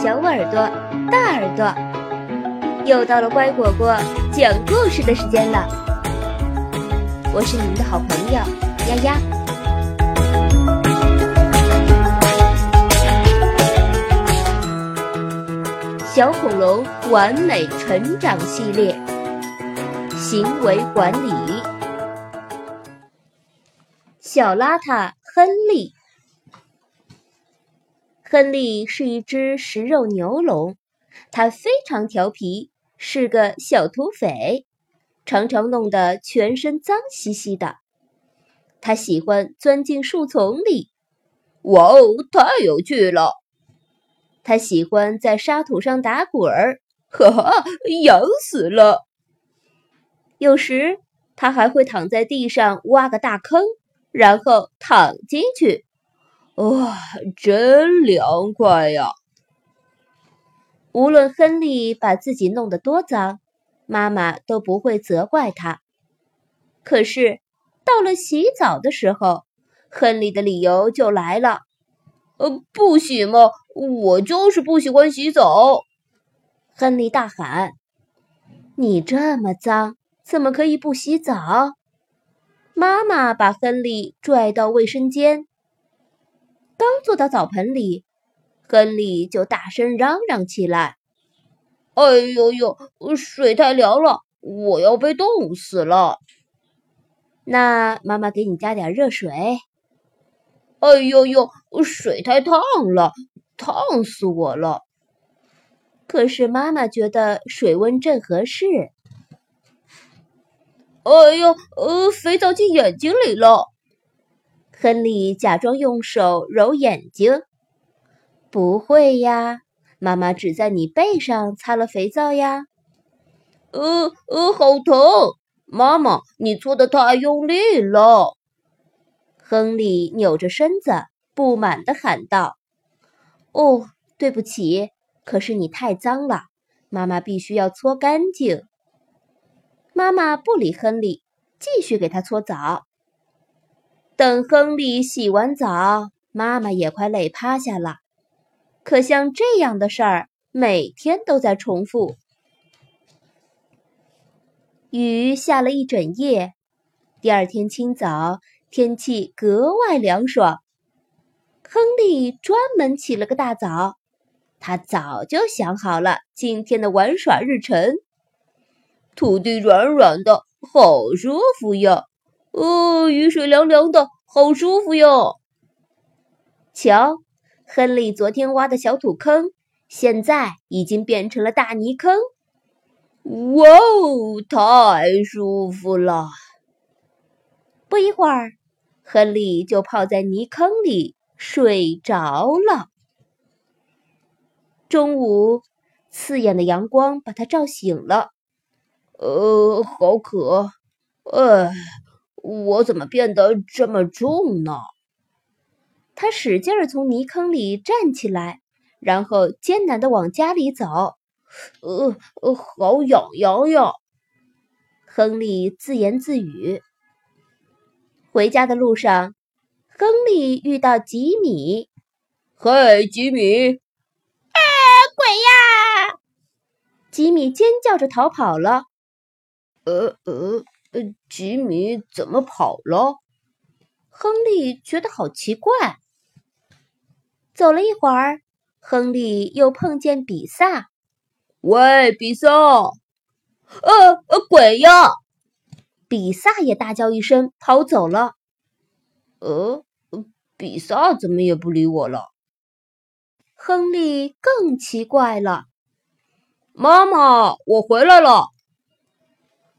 小耳朵、大耳朵，又到了乖果果讲故事的时间了。我是你们的好朋友丫丫。小恐龙完美成长系列，行为管理。小邋遢亨利。亨利是一只食肉牛龙，它非常调皮，是个小土匪，常常弄得全身脏兮兮的。他喜欢钻进树丛里，哇哦，太有趣了！他喜欢在沙土上打滚儿，哈哈，痒死了。有时他还会躺在地上挖个大坑，然后躺进去。哇，真凉快呀！无论亨利把自己弄得多脏，妈妈都不会责怪他。可是到了洗澡的时候，亨利的理由就来了：“呃，不洗吗？我就是不喜欢洗澡。”亨利大喊：“你这么脏，怎么可以不洗澡？”妈妈把亨利拽到卫生间。刚坐到澡盆里，亨利就大声嚷嚷起来：“哎呦呦，水太凉了，我要被冻死了！”那妈妈给你加点热水。哎呦呦，水太烫了，烫死我了！可是妈妈觉得水温正合适。哎呦，呃，肥皂进眼睛里了。亨利假装用手揉眼睛，不会呀，妈妈只在你背上擦了肥皂呀。呃呃，好疼！妈妈，你搓的太用力了。亨利扭着身子，不满地喊道：“哦，对不起，可是你太脏了，妈妈必须要搓干净。”妈妈不理亨利，继续给他搓澡。等亨利洗完澡，妈妈也快累趴下了。可像这样的事儿，每天都在重复。雨下了一整夜，第二天清早，天气格外凉爽。亨利专门起了个大早，他早就想好了今天的玩耍日程。土地软软的，好舒服呀。哦，雨水凉凉的，好舒服哟！瞧，亨利昨天挖的小土坑，现在已经变成了大泥坑。哇哦，太舒服了！不一会儿，亨利就泡在泥坑里睡着了。中午，刺眼的阳光把他照醒了。呃，好渴，哎。我怎么变得这么重呢？他使劲儿从泥坑里站起来，然后艰难地往家里走。呃呃，好痒痒呀！亨利自言自语。回家的路上，亨利遇到吉米。嘿，吉米！啊，鬼呀！吉米尖叫着逃跑了。呃呃。呃，吉米怎么跑了？亨利觉得好奇怪。走了一会儿，亨利又碰见比萨。喂，比萨！呃呃，鬼呀！比萨也大叫一声，跑走了。呃，比萨怎么也不理我了？亨利更奇怪了。妈妈，我回来了。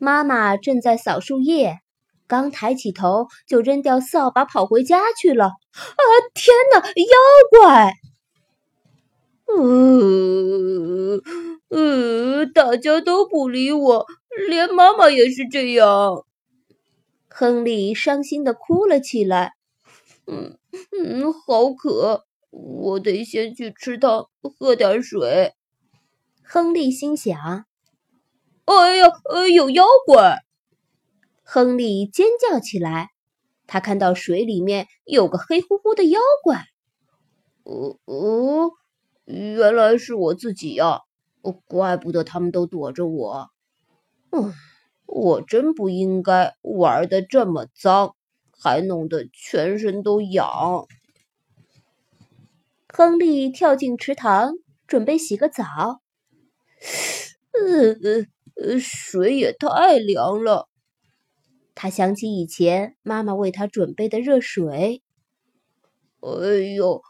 妈妈正在扫树叶，刚抬起头就扔掉扫把跑回家去了。啊，天哪，妖怪！呃呃，大家都不理我，连妈妈也是这样。亨利伤心的哭了起来。嗯嗯，好渴，我得先去吃汤，喝点水。亨利心想。哎呀，呃，有妖怪！亨利尖叫起来。他看到水里面有个黑乎乎的妖怪。哦哦，原来是我自己呀！怪不得他们都躲着我。嗯，我真不应该玩的这么脏，还弄得全身都痒。亨利跳进池塘，准备洗个澡。呃呃，呃水也太凉了。他想起以前妈妈为他准备的热水。哎呦，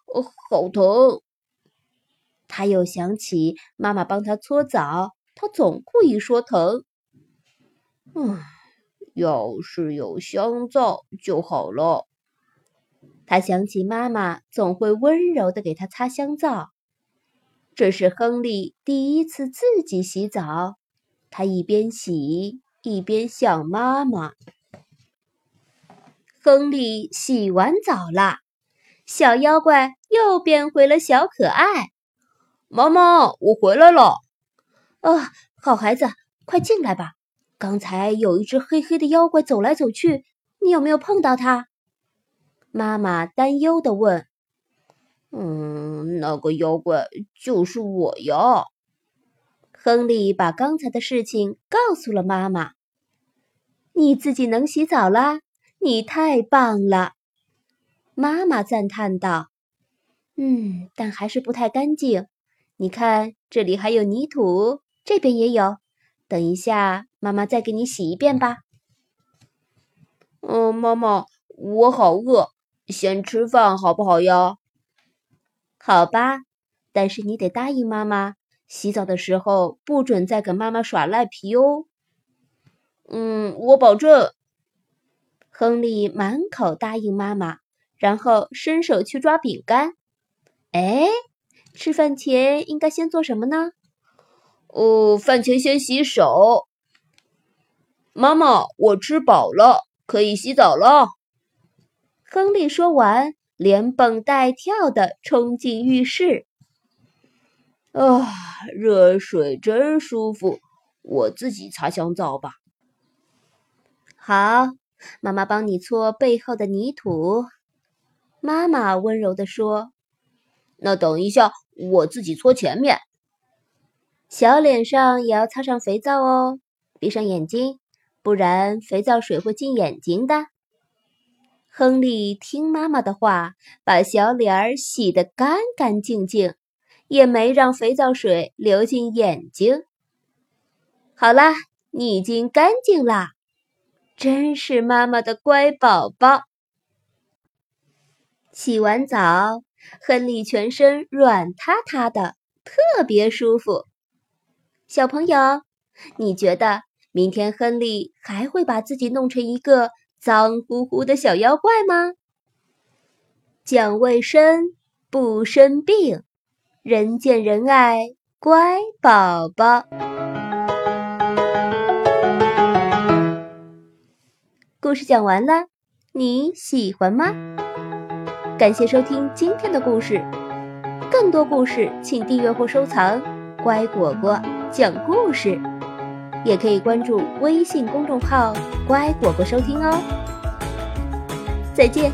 好疼！他又想起妈妈帮他搓澡，他总故意说疼。嗯，要是有香皂就好了。他想起妈妈总会温柔的给他擦香皂。这是亨利第一次自己洗澡，他一边洗一边想妈妈。亨利洗完澡了。小妖怪又变回了小可爱。妈妈，我回来了。啊，好孩子，快进来吧。刚才有一只黑黑的妖怪走来走去，你有没有碰到它？妈妈担忧地问。嗯，那个妖怪就是我呀。亨利把刚才的事情告诉了妈妈。你自己能洗澡啦？你太棒了。妈妈赞叹道：“嗯，但还是不太干净。你看，这里还有泥土，这边也有。等一下，妈妈再给你洗一遍吧。”“嗯，妈妈，我好饿，先吃饭好不好呀？”“好吧，但是你得答应妈妈，洗澡的时候不准再跟妈妈耍赖皮哦。”“嗯，我保证。”亨利满口答应妈妈。然后伸手去抓饼干。哎，吃饭前应该先做什么呢？哦，饭前先洗手。妈妈，我吃饱了，可以洗澡了。亨利说完，连蹦带跳的冲进浴室。啊，热水真舒服，我自己擦香皂吧。好，妈妈帮你搓背后的泥土。妈妈温柔地说：“那等一下，我自己搓前面。小脸上也要擦上肥皂哦，闭上眼睛，不然肥皂水会进眼睛的。”亨利听妈妈的话，把小脸儿洗得干干净净，也没让肥皂水流进眼睛。好啦，你已经干净啦，真是妈妈的乖宝宝。洗完澡，亨利全身软塌塌的，特别舒服。小朋友，你觉得明天亨利还会把自己弄成一个脏乎乎的小妖怪吗？讲卫生，不生病，人见人爱，乖宝宝。故事讲完了，你喜欢吗？感谢收听今天的故事，更多故事请订阅或收藏“乖果果讲故事”，也可以关注微信公众号“乖果果”收听哦。再见。